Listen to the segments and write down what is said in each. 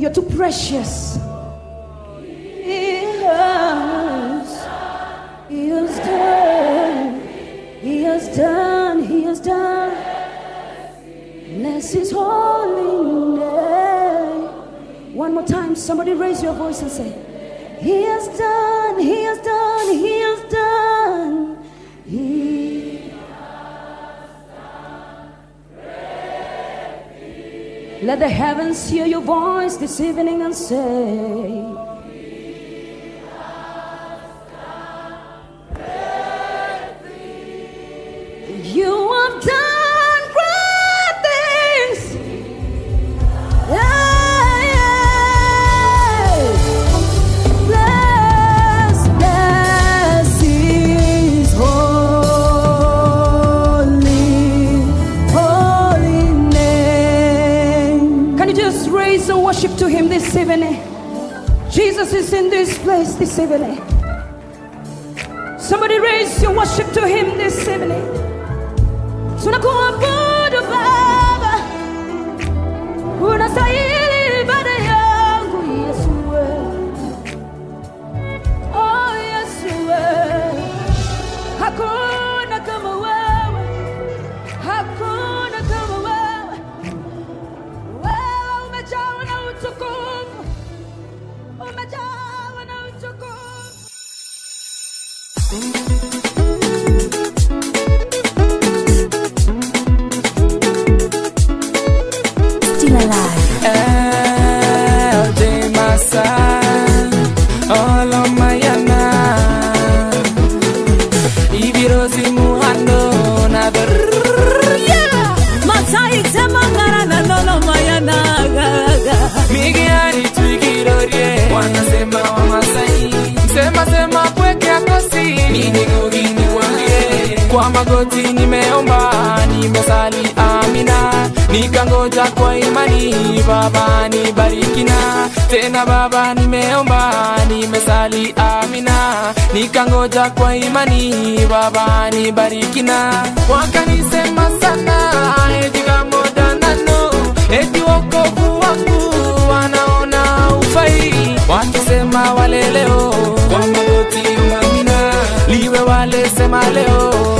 You're too precious. He has, he has done, he has done, he has done. Bless his holy name. One more time, somebody raise your voice and say, He has done, he has done, he Let the heavens hear your voice this evening and say to him this evening. Jesus is in this place this evening. Somebody raise your worship to him this evening. Tunakuabudu Baba. Unasai magoti nimeomba, nimesali amina, nikangoja kwa imani, Baba nibariki na tena. Baba nimeomba, nimesali amina, nikangoja kwa imani, Baba nibariki na wakanisema sana eti kamoja wokovu wangu wanaona ufai, wakisema waleleo kwa magoti amina, liwe wale leo.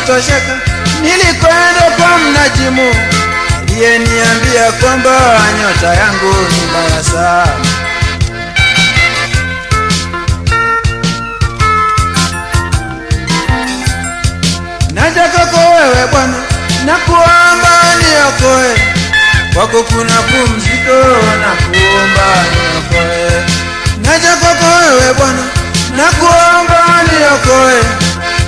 Hivyo sikutosheka, nilikwenda kwa mnajimu aliyeniambia kwamba nyota yangu ni mbaya sana. Nataka kwa wewe Bwana, na kuomba niokoe, kwako kuna pumziko na kuomba niokoe. Naja kwako wewe Bwana, na kuomba niokoe,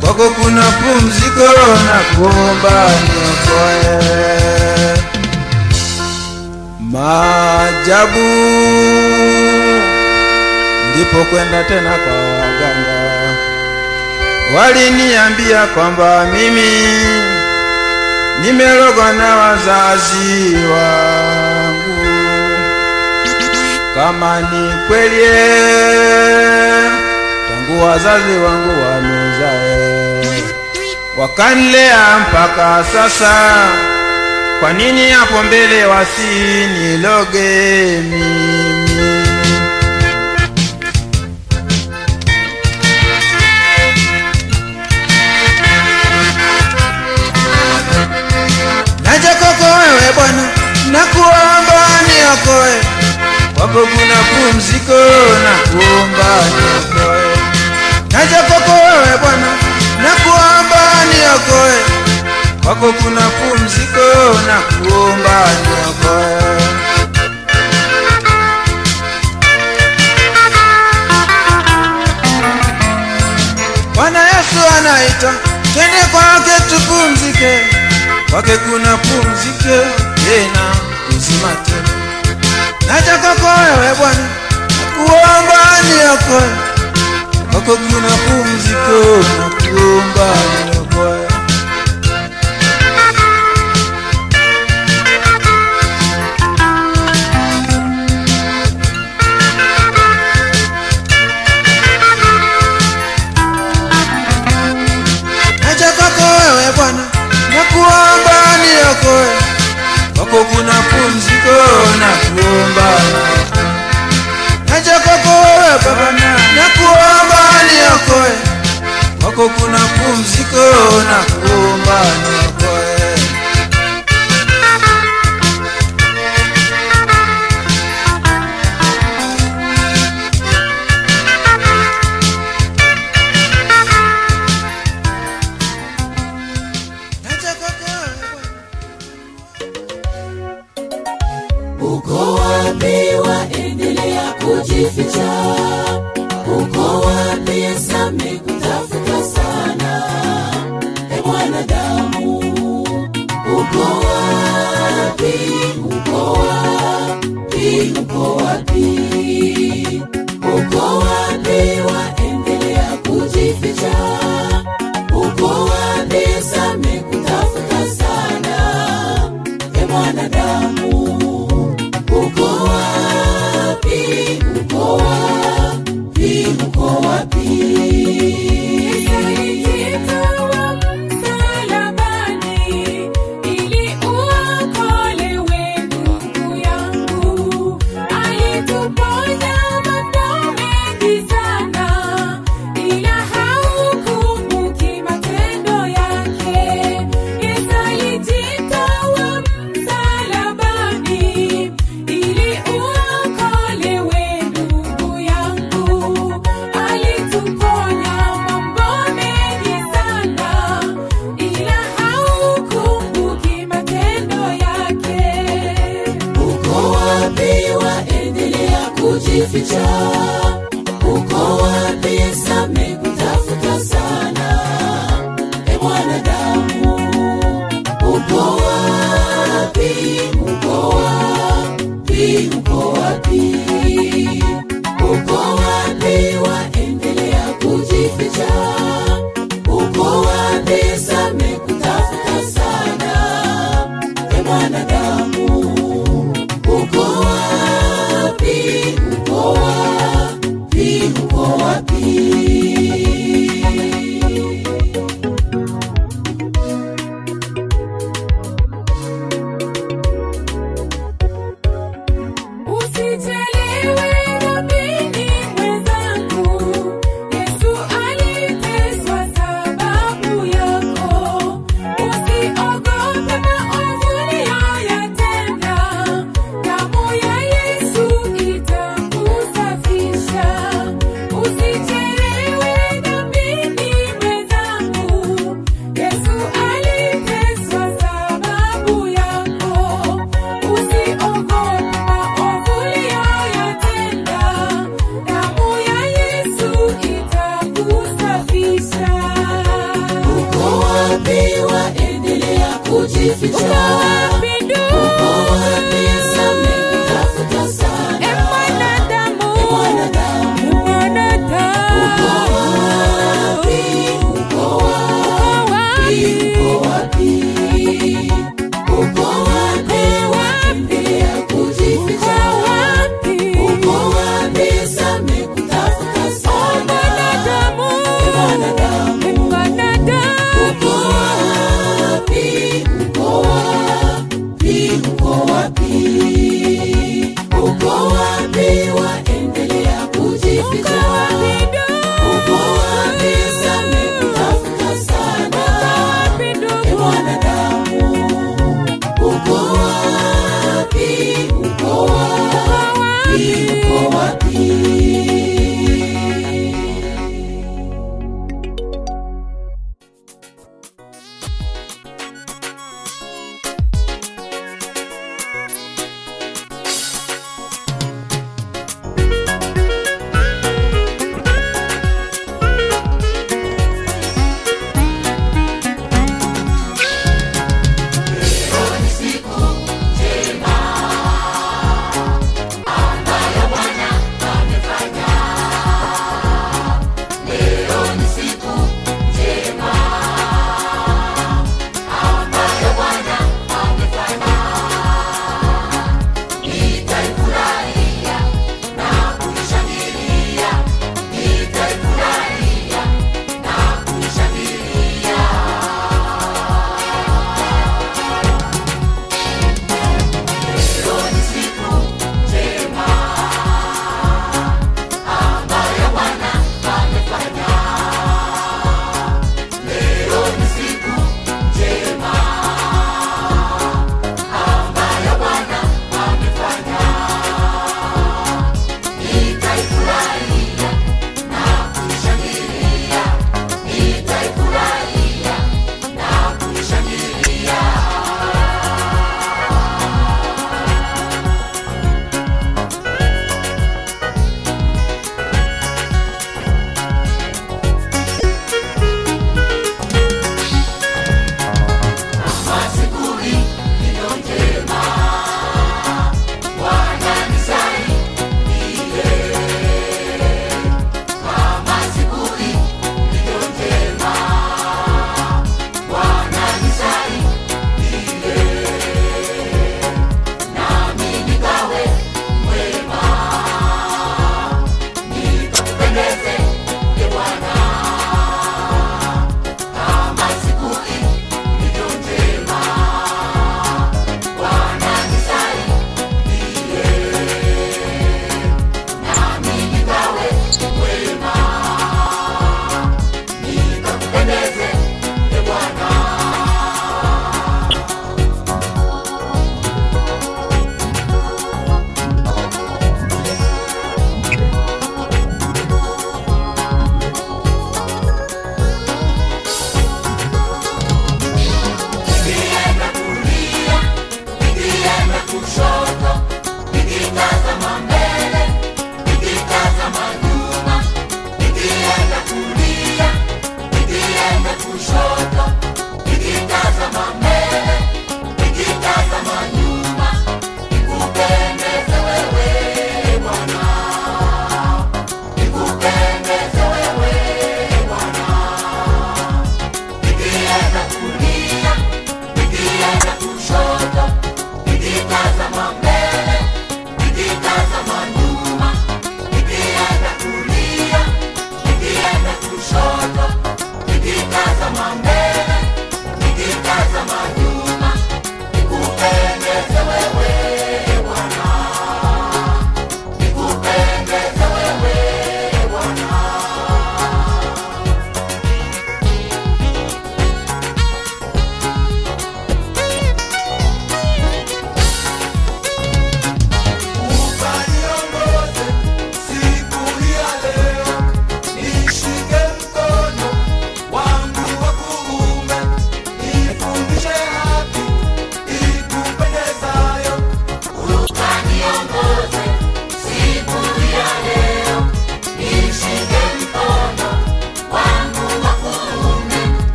kwako kuna pumziko na kuomba niokoe. Maajabu ndipo kwenda tena kwa waganga waliniambia kwamba mimi nimerogwa na wazazi wangu. Kama ni kweli, tangu wazazi wangu wamezae wakanlea mpaka sasa. Kwa nini hapo mbele wasiniloge mimi? Naja kwako wewe Bwana, nakuomba niokoe, kwako kuna pumziko, nakuomba niokoe. Naja kwako wewe Bwana niokoe, kwako kuna pumziko, na kuomba niokoe. Bwana Yesu anaita, twende kwake tupumzike, kwake kuna pumziko tena uzima tele. Naja kwako wewe Bwana, kuomba niokoe, kwako kuna pumziko, na kuomba niokoe. kwako kunapumzikona kuomba. Naja kwako wewe baba na kuomba ni yakoe kwako kunapumzikona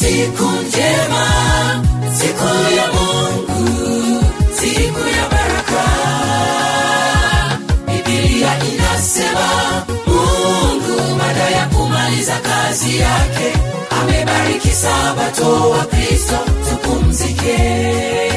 siku njema, siku ya Mungu, siku ya baraka. Biblia inasema Mungu baada ya kumaliza kazi yake amebariki Sabato wa Kristo tupumzike.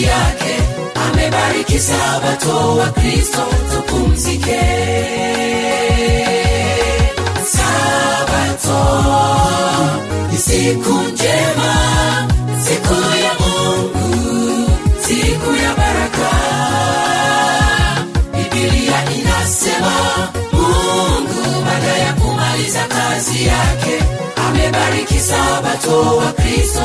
Kazi yake amebariki Sabato wa Kristo tupumzike. Sabato ni siku njema, siku ya Mungu, siku ya baraka. bibilia inasema Mungu baada ya kumaliza kazi yake amebariki Sabato wa Kristo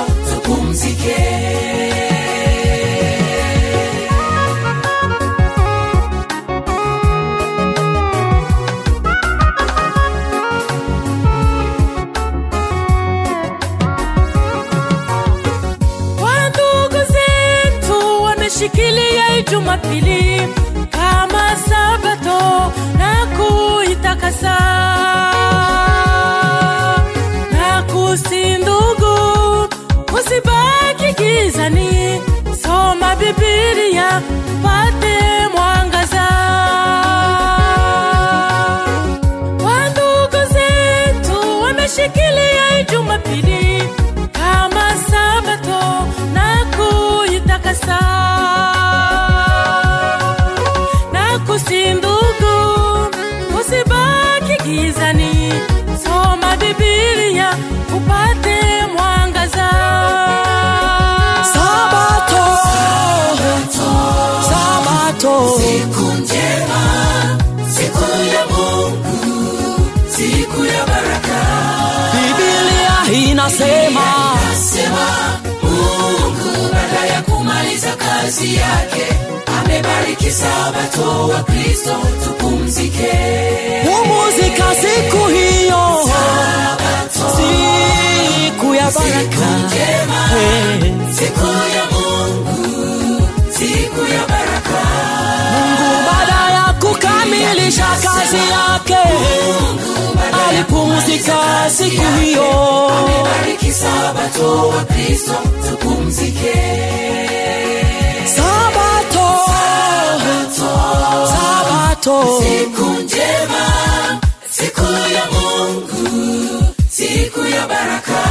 Jumapili kama Sabato na kuitakasa. Na kusindugu, usibaki gizani, soma Biblia pate mwangaza. Wandugu zetu wameshikilia Jumapili Inasema Nasema Mungu baada ya kumaliza kazi yake amebariki Sabato wa Kristo tupumzike. pumzika siku hiyo, Sabato, siku ya siku njema, hey. siku ya Mungu, siku ya baraka. Alipumzika siku hiyo. Amebariki Sabato wa tupumzike. Sabato, Sabato, Siku njema, siku ya Mungu, siku ya baraka.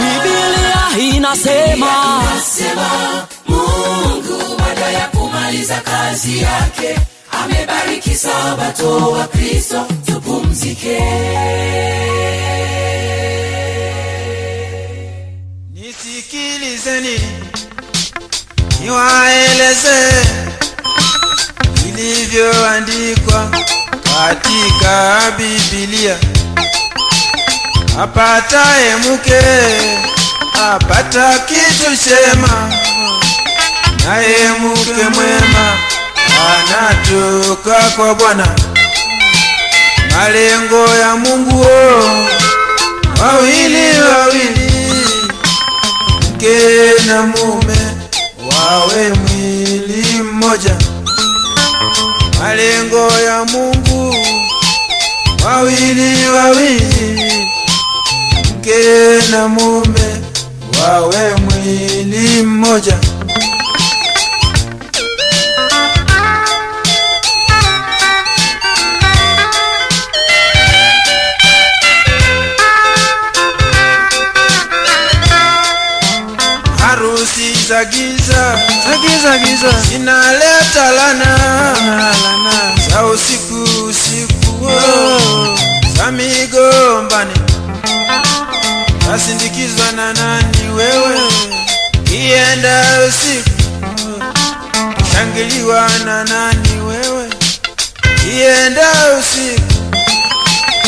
Biblia inasema Nasema Mungu baada ya kumaliza kazi yake amebariki Sabato wa Kristo tupumzike. nisikilizeni niwaeleze ilivyoandikwa katika bibilia Apataye mke apata kitu chema, naye mke mwema anatoka kwa Bwana. Malengo ya Mungu oh, wawili wawili, mke na mume wawe mwili mmoja. Malengo ya Mungu wawili wawili, mke na mume wawe mwili mmoja. Giza za giza giza. Zinaleta lana. Lana za usiku usiku oh, za migombani. Zasindikizwa na nani wewe? Ienda usiku. Shangiliwa na nani wewe? Ienda usiku.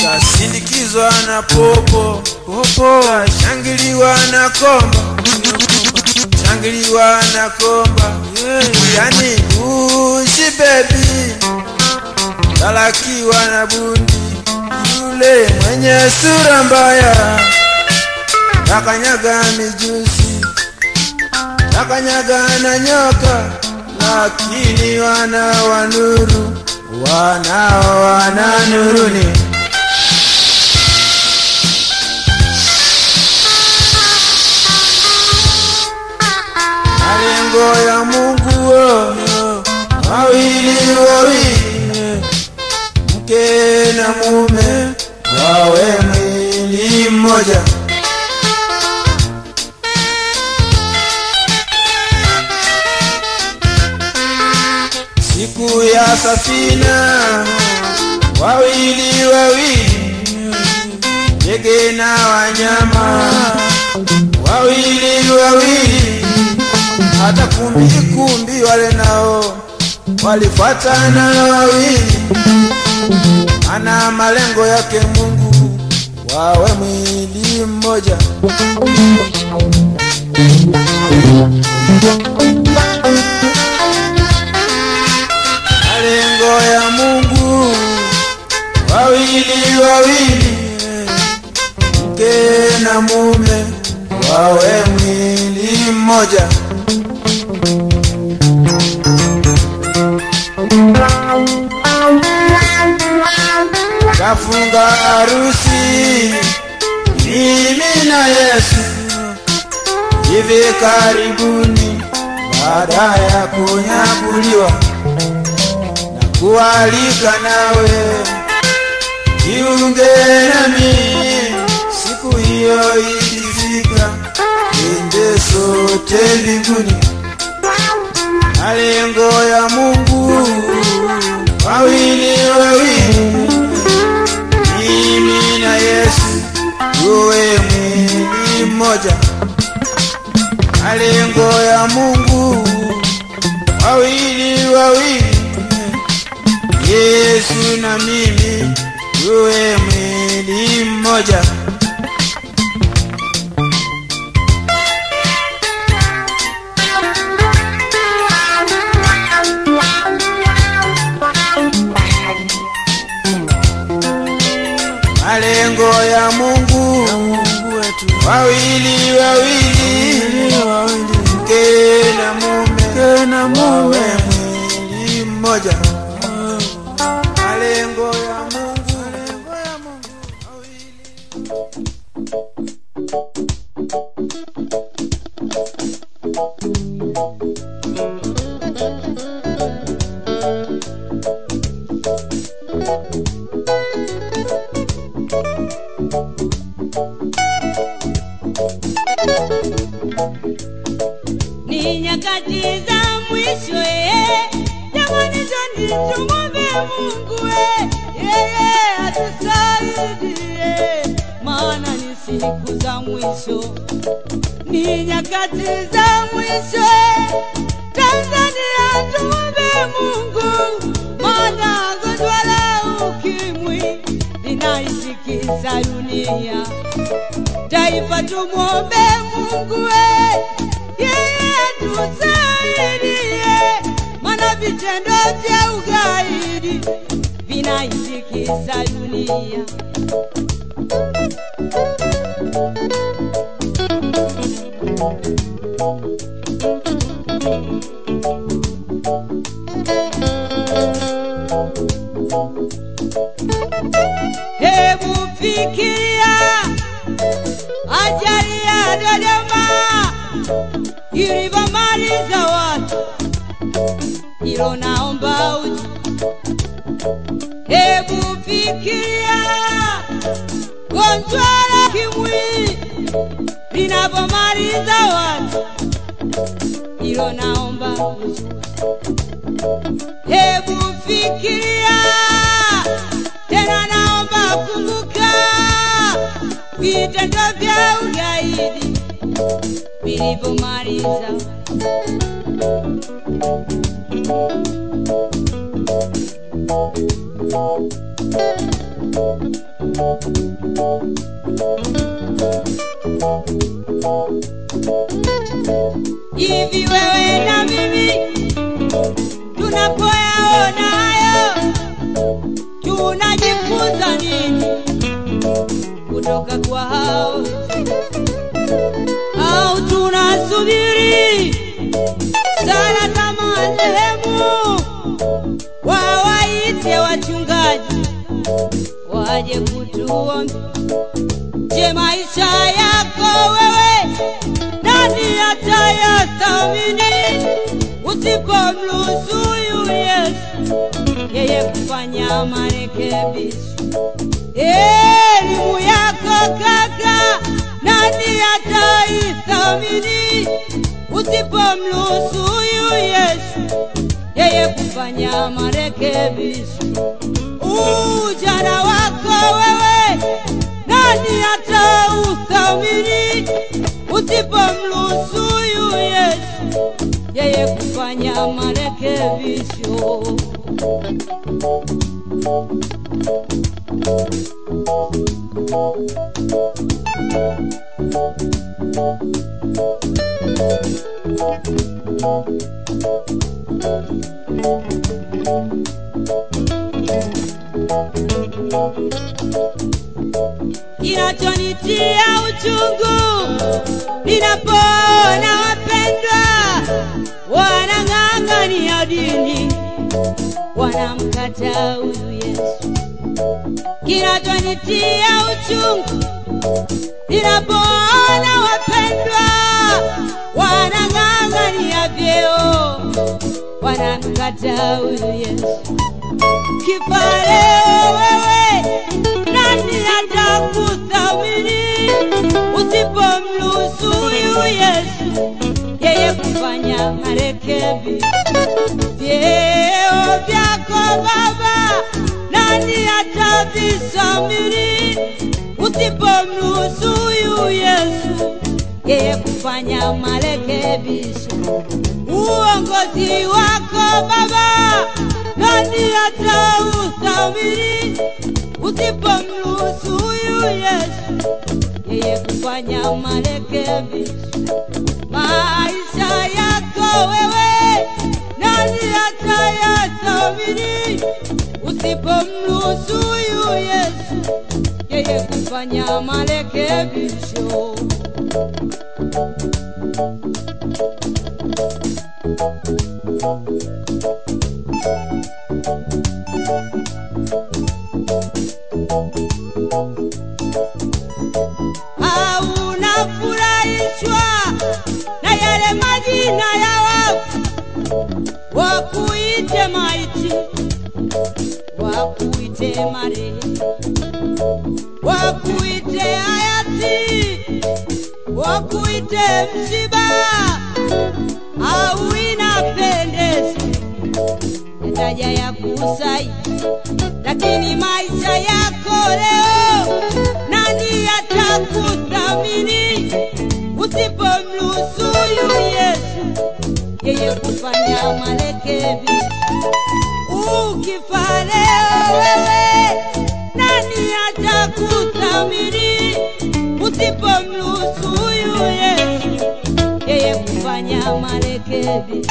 Zasindikizwa na popo. Popo. Shangiliwa na komba shangiliwa na komba yani ushi bebi talakiwa na bundi. Yule mwenye sura mbaya. Takanyaga mijusi. Takanyaga na nyoka. Lakini wana wanuru wanao wana nuruni ya Mungu oh, wawili wawili, mke na mume wawe mwili mmoja. Siku ya safina, wawili wawili, ndege na wanyama wawili wawili hata kumbi kumbi wale nao walifuatana wawili, ana malengo yake Mungu wawe mwili mmoja. Karibuni, baada ya kunyakuliwa na kualika nawe jiunge nami siku hiyo ikifika, twende sote mbinguni. Malengo ya Mungu wawili wawili mimi na Yesu tuwe mwili mmoja. Malengo ya Mungu. Wawili wawili, Yesu na mimi tuwe mwili mmoja. Malengo ya Mungu. Wawili wawili, vilivyomaliza hivi. Wewe na mimi tunapoyaona hayo tunajifunza nini kutoka kwa hao tunasubiri sana za marehemu wawaite wachungaji waje kutuombe? Je, maisha yako wewe nani atayathamini usipomruhusu Yesu yeye kufanya marekebisho? Elimu yako kaka, nani ataithamini usipomruhusu huyu Yesu yeye kufanya marekebisho? Ujana wako wewe, nani atauthamini usipomruhusu huyu Yesu yeye kufanya marekebisho? Kinachonitia uchungu ninapoona wapendwa wanang'ang'ania dini, wanamkataa huyu Yesu. Kinachonitia uchungu ninapoona wapendwa wanang'ang'ania vyeo, wanamkataa huyu Yesu. Kifa leo wewe, nani atakuthamini? Usipomruhusu huyu Yesu yeye kufanya marekebi. Vyeo vyako Baba, nani atavisamini usipomruhusu huyu Yesu yeye kufanya marekebisho? Uongozi wako Baba, nani atauthamini usipomruhusu huyu Yesu yeye kufanya marekebisho? Maisha yako wewe, nani atayathamini usipomruhusu huyu Yesu yeye kufanya marekebisho? au unafurahishwa na yale majina ya wafu, wakuite maiti, wakuite marehemu, wakuite hayati, wakuite msiba, au inapendeza daraja ya kusaidia lakini maisha yako leo, nani atakuthamini usipomruhusu Yesu yeye kufanya marekebisho? Ukifa leo wewe, kutamiri usipomruhusu huyu Yesu yeye kufanya marekebi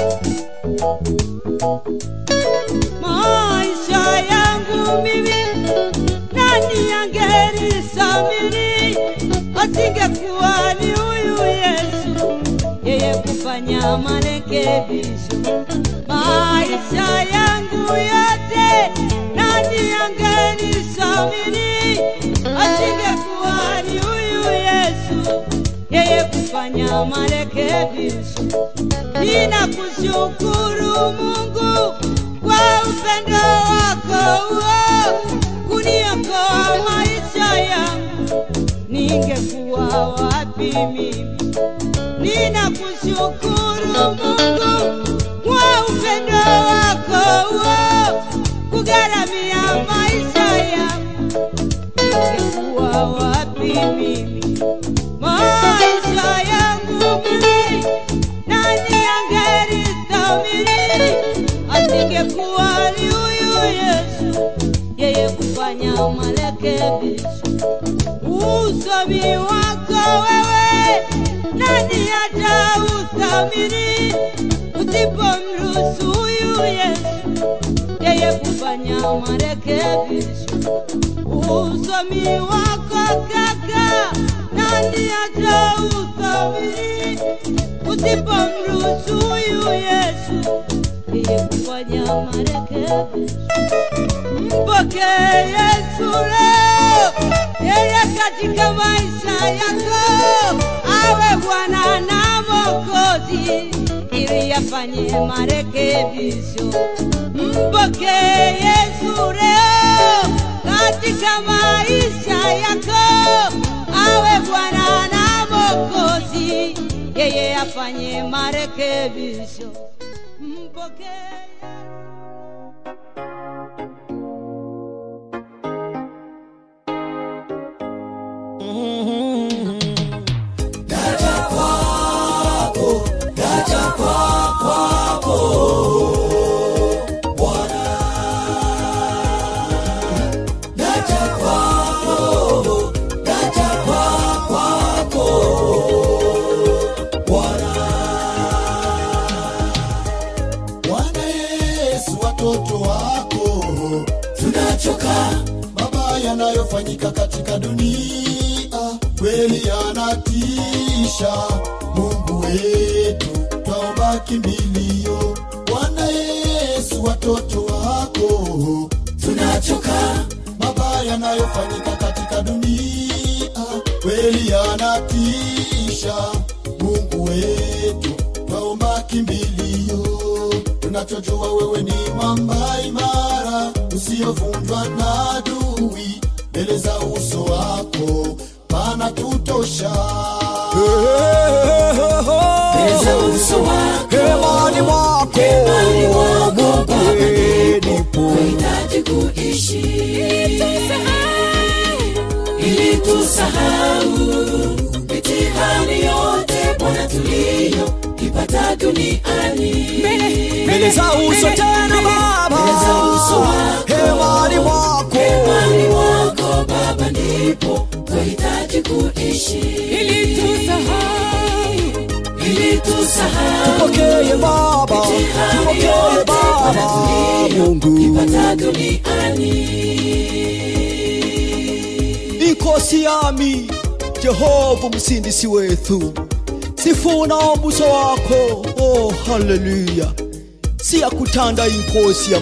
Thank you. Maisha yangu mimi nani angelisamini asingekuwa ni huyu Yesu yeye kufanya marekebisho. Maisha yangu yote nani angelisamini asingekuwa ni huyu Yesu yeye kufanya marekebisho ninakushukuru Mungu kwa upendo wako uo kuniokoa maisha yangu, ningekuwa wapi mimi? Ninakushukuru Mungu kwa upendo wako uo kugharamia maisha yangu, ningekuwa wapi mimi? Maisha yangu mimi nani angelistamili asingekuwa ni huyu Yesu, yeye kufanya marekebisho. Usomi wako wewe, nani atauthamini usipomruhusu huyu Yesu, yeye kufanya marekebisho. Usomi wako kaka, nani atauthamini usipomruhusu huyu Yesu kufanya marekebisho. Mpokee Yesu leo, yeye katika maisha yako awe Bwana na Mwokozi ili afanye marekebisho. Mpokee Yesu leo katika maisha yako awe Bwana na Mwokozi, yeye afanye marekebisho. Mpokee yanayofanyika katika dunia. Kweli yanatisha. Mungu wetu, twaomba kimbilio. Bwana Yesu, watoto wako. Tunachoka, mabaya yanayofanyika katika dunia. Kweli yanatisha. Mungu wetu, twaomba kimbilio tunachojua wewe ni mwamba imara. Usiyovunjwa na adui mbele za uso wako pana tutosha. Hemani mwako, Mungu nipo. Ili tusahau mitihani yote Bwana tuliyo ipata duniani. Mbele za uso tena Baba, Mbele za uso wako, Ndipo twahitaji kuishi. Ili tusahau, ili tusahau tupokee Baba, tupokee Baba, Mungu. Ipata duniani. ikosi yami Jehova msindisi wetu, sifuna ubuso wako, oh haleluya, si ya kutanda inkosi ya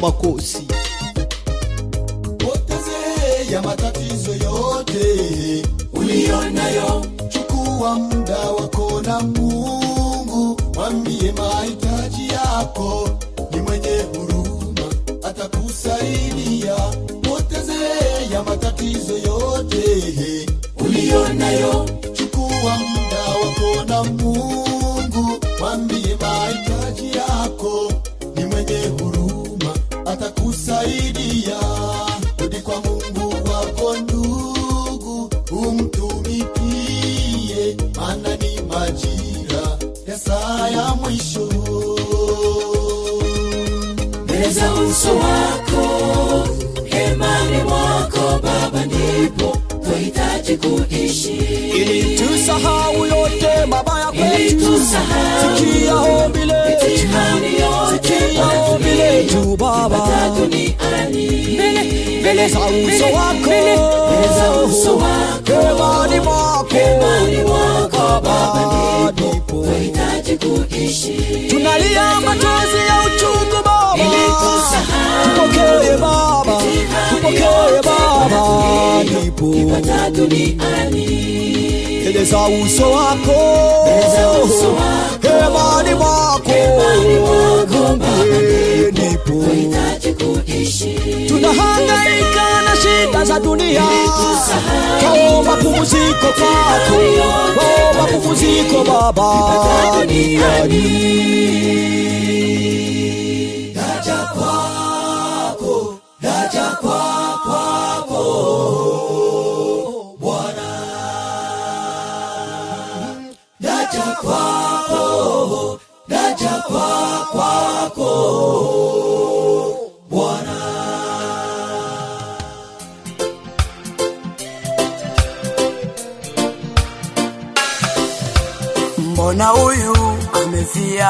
baba duniani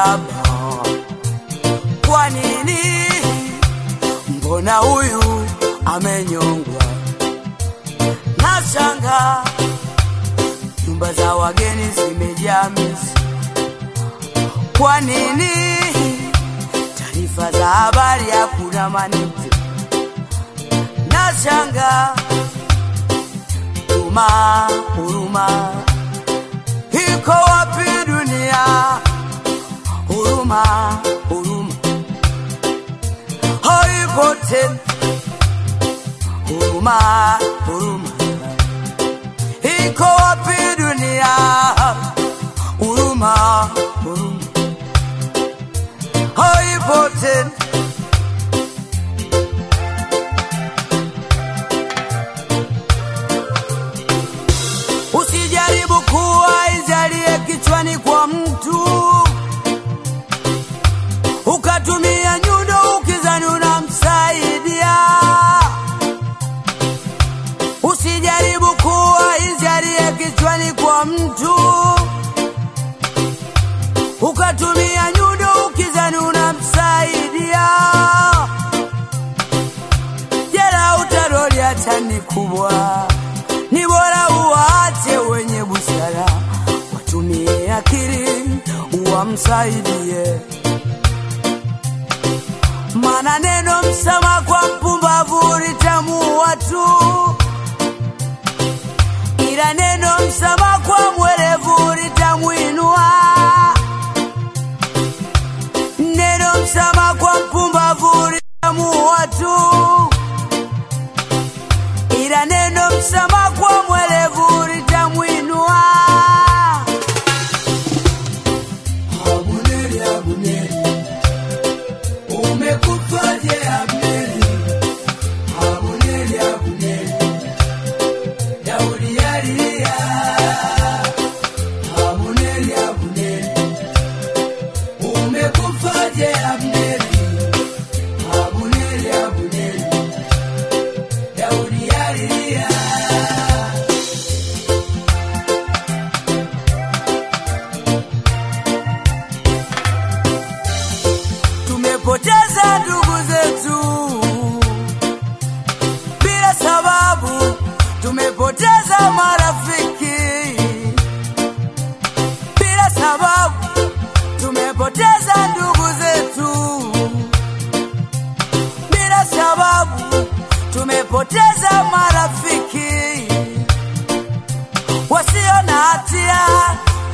hapa? Kwa nini? Mbona huyu amenyongwa? Nashanga nyumba za wageni zimejaa mizi. Kwa nini? Taarifa za habari hakuna maniti. Nashanga huruma, huruma iko wapi dunia? Huruma, huruma haipo tena. Huruma, huruma iko wapi dunia? Huruma, huruma haipo tena. Usijaribu kuwa ijalie kichwani kwa mtu, ukatumia nyundo ukizani unamsaidia. Usijaribu kuwa ijalie kichwani kwa mtu, ukatumia nyundo ukizani unamsaidia. Jela utaroli hata ni kubwa, ni bora uwaache wenye busara, watumie akili uwamsaidie. Maana neno msama kwa mpumbavu litamuua tu, ila neno msama kwa mwerevu litamwinua. Neno msama kwa mpumbavu litamuua tu ila neno msama kwa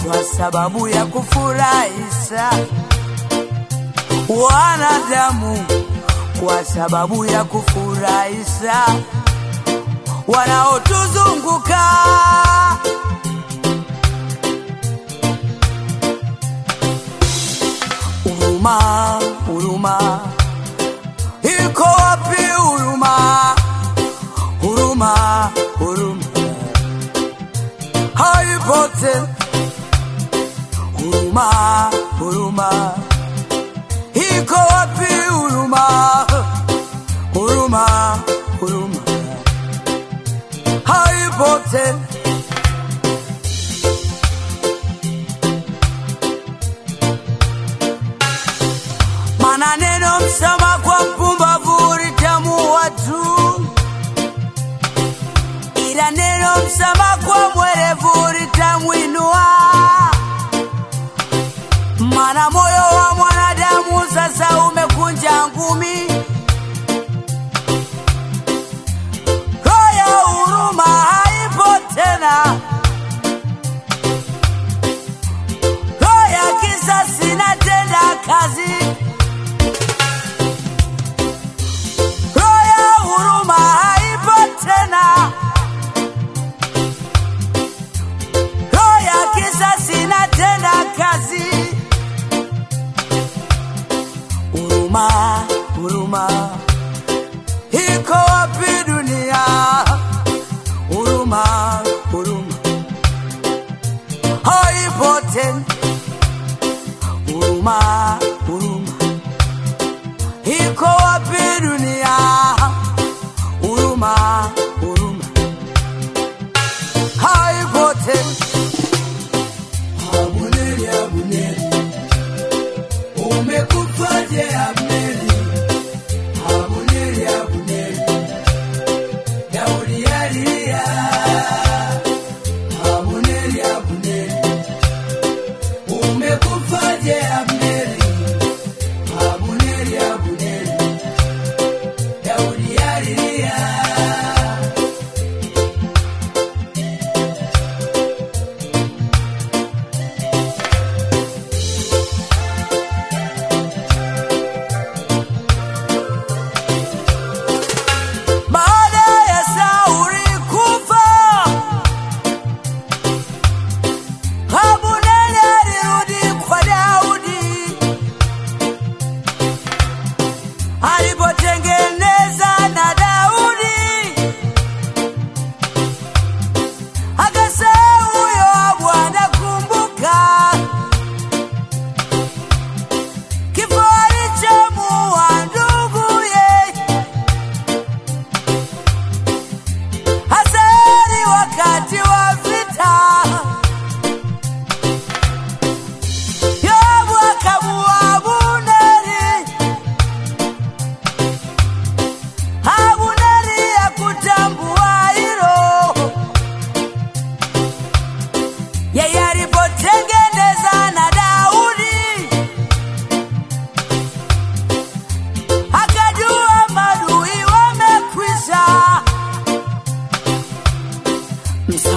kwa sababu ya kufurahisha wanadamu kwa sababu ya kufurahisha wanaotuzunguka. Huruma, huruma, iko wapi huruma? Huruma, huruma, haipo huruma, huruma. Iko wapi huruma, huruma, huruma. Haipo tena. Maana neno msama kwa mpumbavu litamuua tu, ila neno msama kwa mwerevu litamwinua huruma huruma. Iko wapi dunia? Huruma huruma. Haipo tena huruma.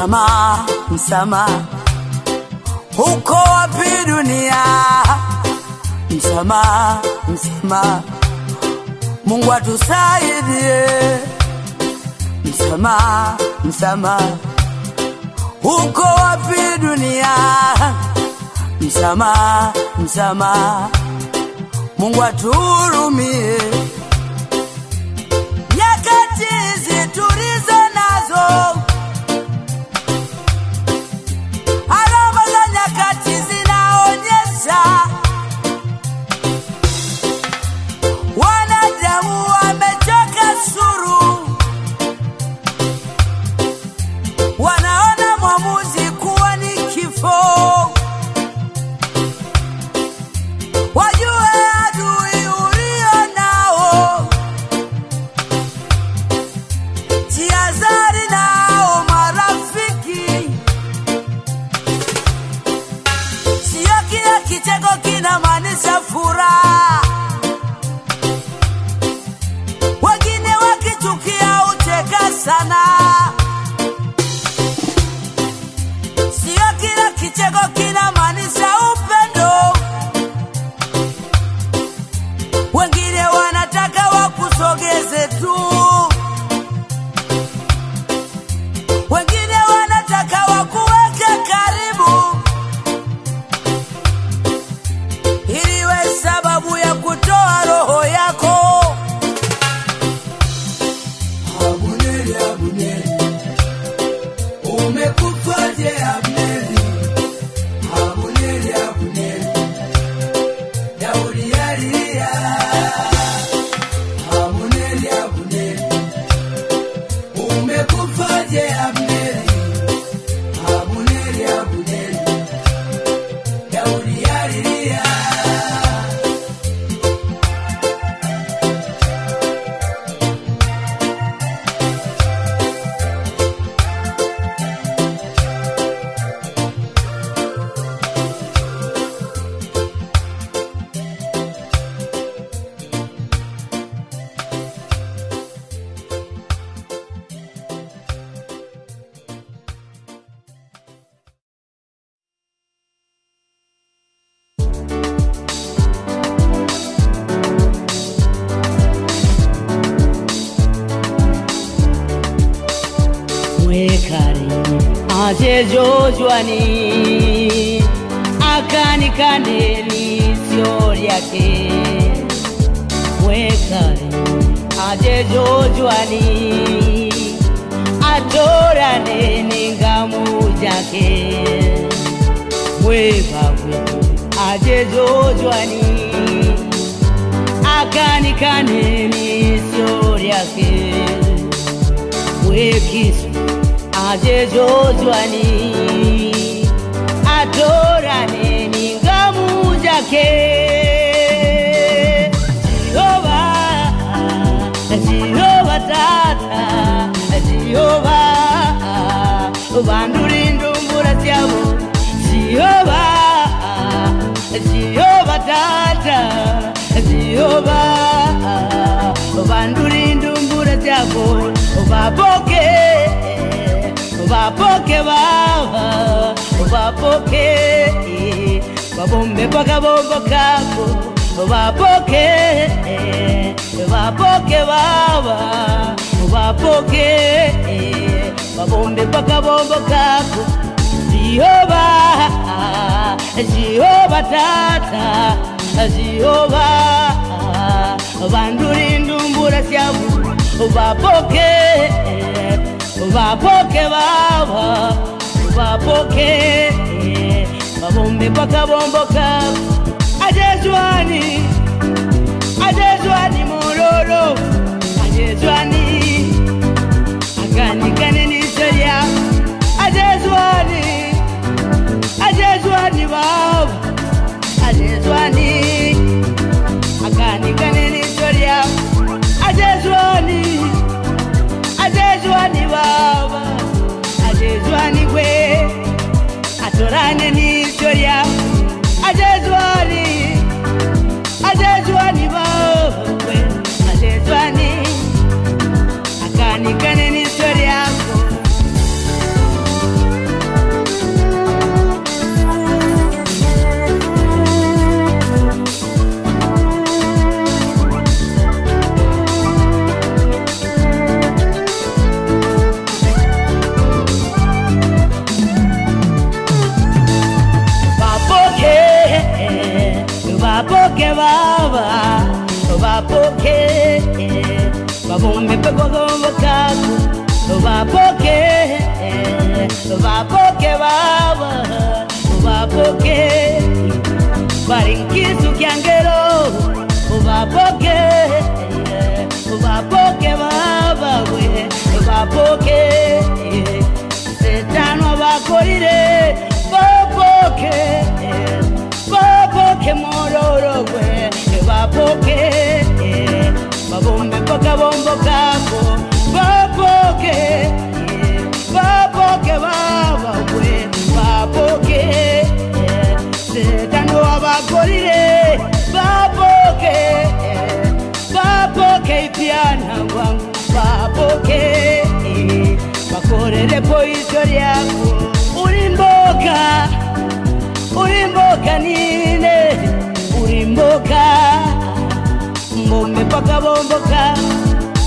msamaha, msamaha huko wapi dunia? Msamaha, msamaha Mungu atusaidie, msamaha, msamaha huko wapi dunia? Msamaha, msamaha Mungu atuhurumie. Mojoani Akanikaneni Sioriake Wekare Aje Jojoani Adorane Ningamujake Wekare Aje Jojoani Akanikaneni Sioriake Wekisu Aje Jojoani wake Jehova, Jehova tata, Jehova vanduri ndumbura dzavo Jehova, Jehova tata, Jehova vanduri ndumbura dzavo vapoke vapoke vava vapoke babombe pakabongo kako vapoke vapoke eh, vava vapoke eh, babombe pakabongo kako. Jehova jehova tata jehova kabombe pakabomboka ajezwani ajezwani mololo ajezwani akandikane nisolya ajezwani ajezwani vavu ajezwani akandikane nisolya ajezwani ajezwani vava ajezwani kwe atorane ni yeah. wabomepegwagombo kako vapoke vapoke vava vapoke varinkisu kyangelo vapoke vapoke vavawe vapoke poke, vakorire vapoke vapoke mororogwe vapoke vavome bombo bwako baboke baboke babawe baboke setano abagolire baboke baboke ibyana bwangu baboke bakorere poiso lyako uri mboka uri mboka nine uri mboka mume paka bomboka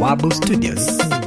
Wabu Studios.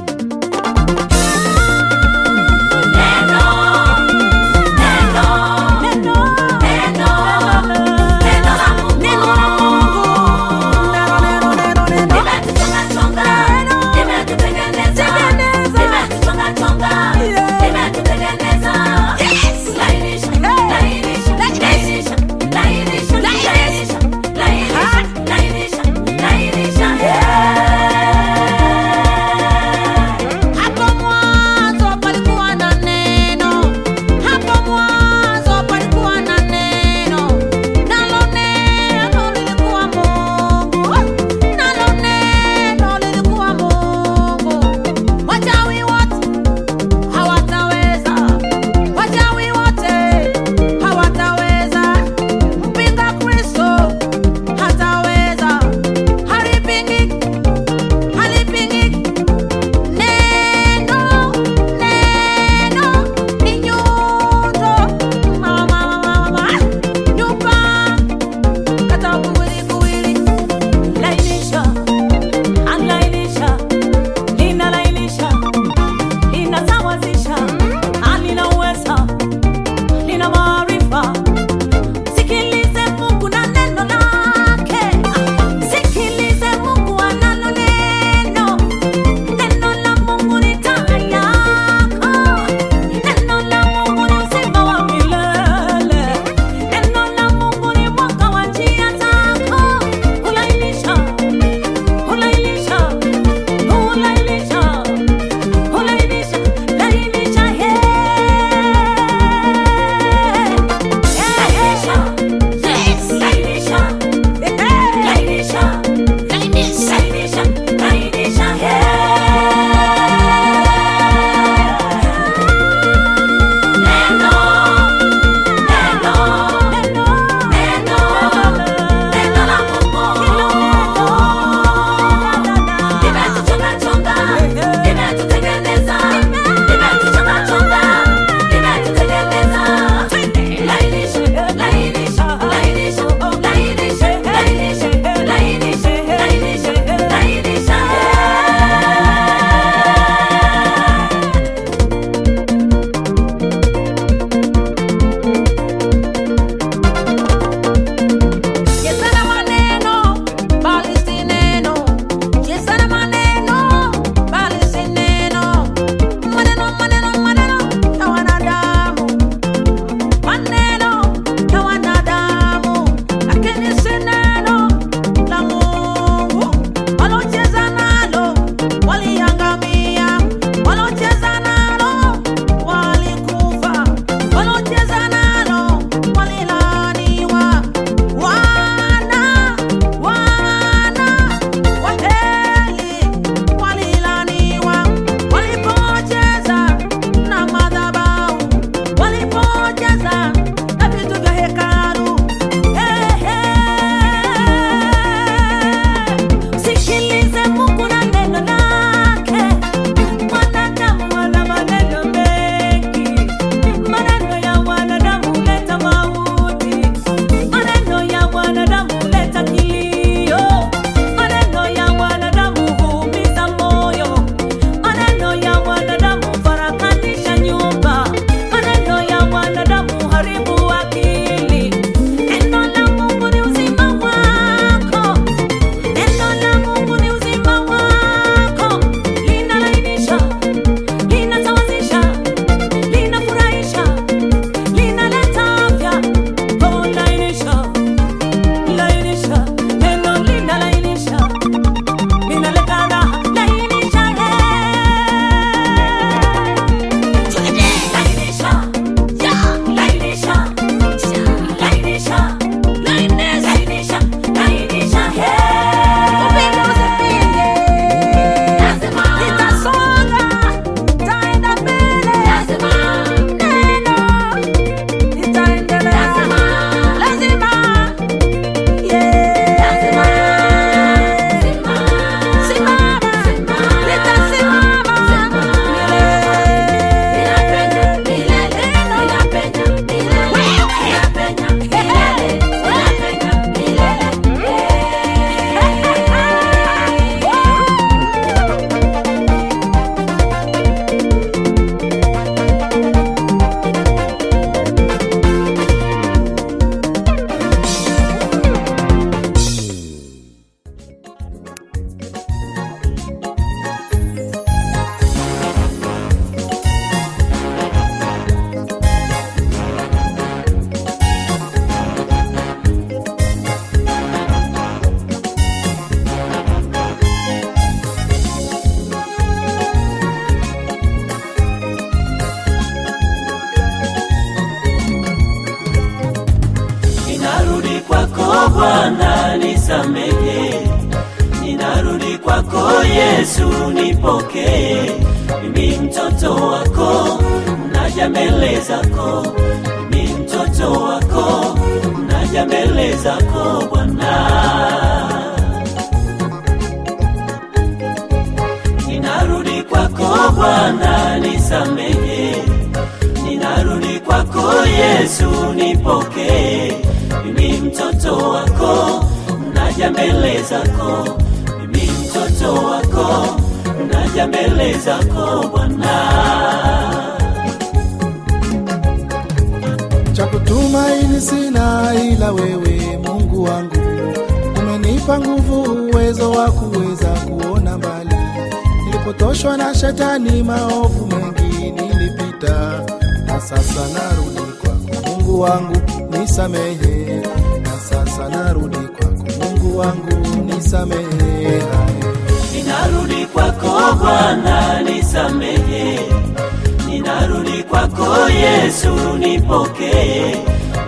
Kwako Yesu, nipokee.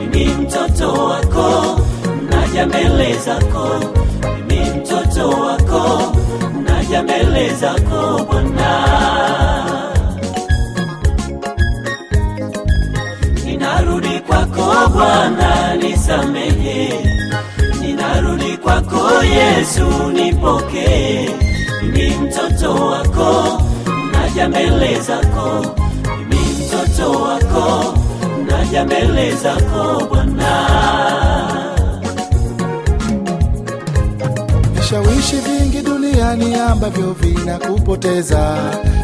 Mimi mtoto wako, naja mbele zako. Mimi mtoto wako, naja mbele zako Bwana. Ninarudi kwako Bwana, nisamehe. Ninarudi kwako Yesu, nipokee. Mimi mtoto wako, naja mbele zako. Mimi wako, naja mbele zako Bwana. Vishawishi vingi duniani ambavyo vinakupoteza.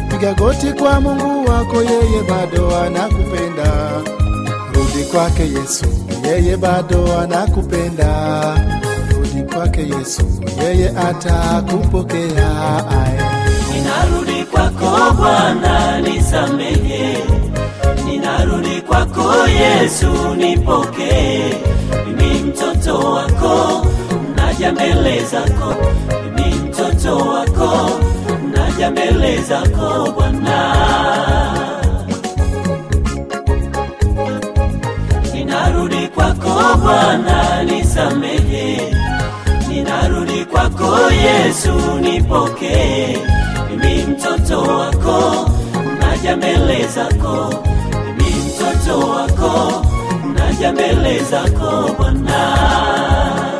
Piga goti kwa Mungu wako, yeye bado anakupenda. Rudi kwake Yesu, yeye bado anakupenda. Rudi kwake Yesu, yeye atakupokea. Ninarudi kwako Bwana, nisamehe. Ninarudi kwako Yesu, nipokee. Mimi mtoto wako, naja mbele zako. Mimi mtoto wako, naja mbele zako Bwana. Ninarudi kwako Bwana, nisamehe. Ninarudi kwako Yesu, nipokee. Mimi mtoto wako, naja mbele zako. Mtoto wako, naja mbele zako Bwana.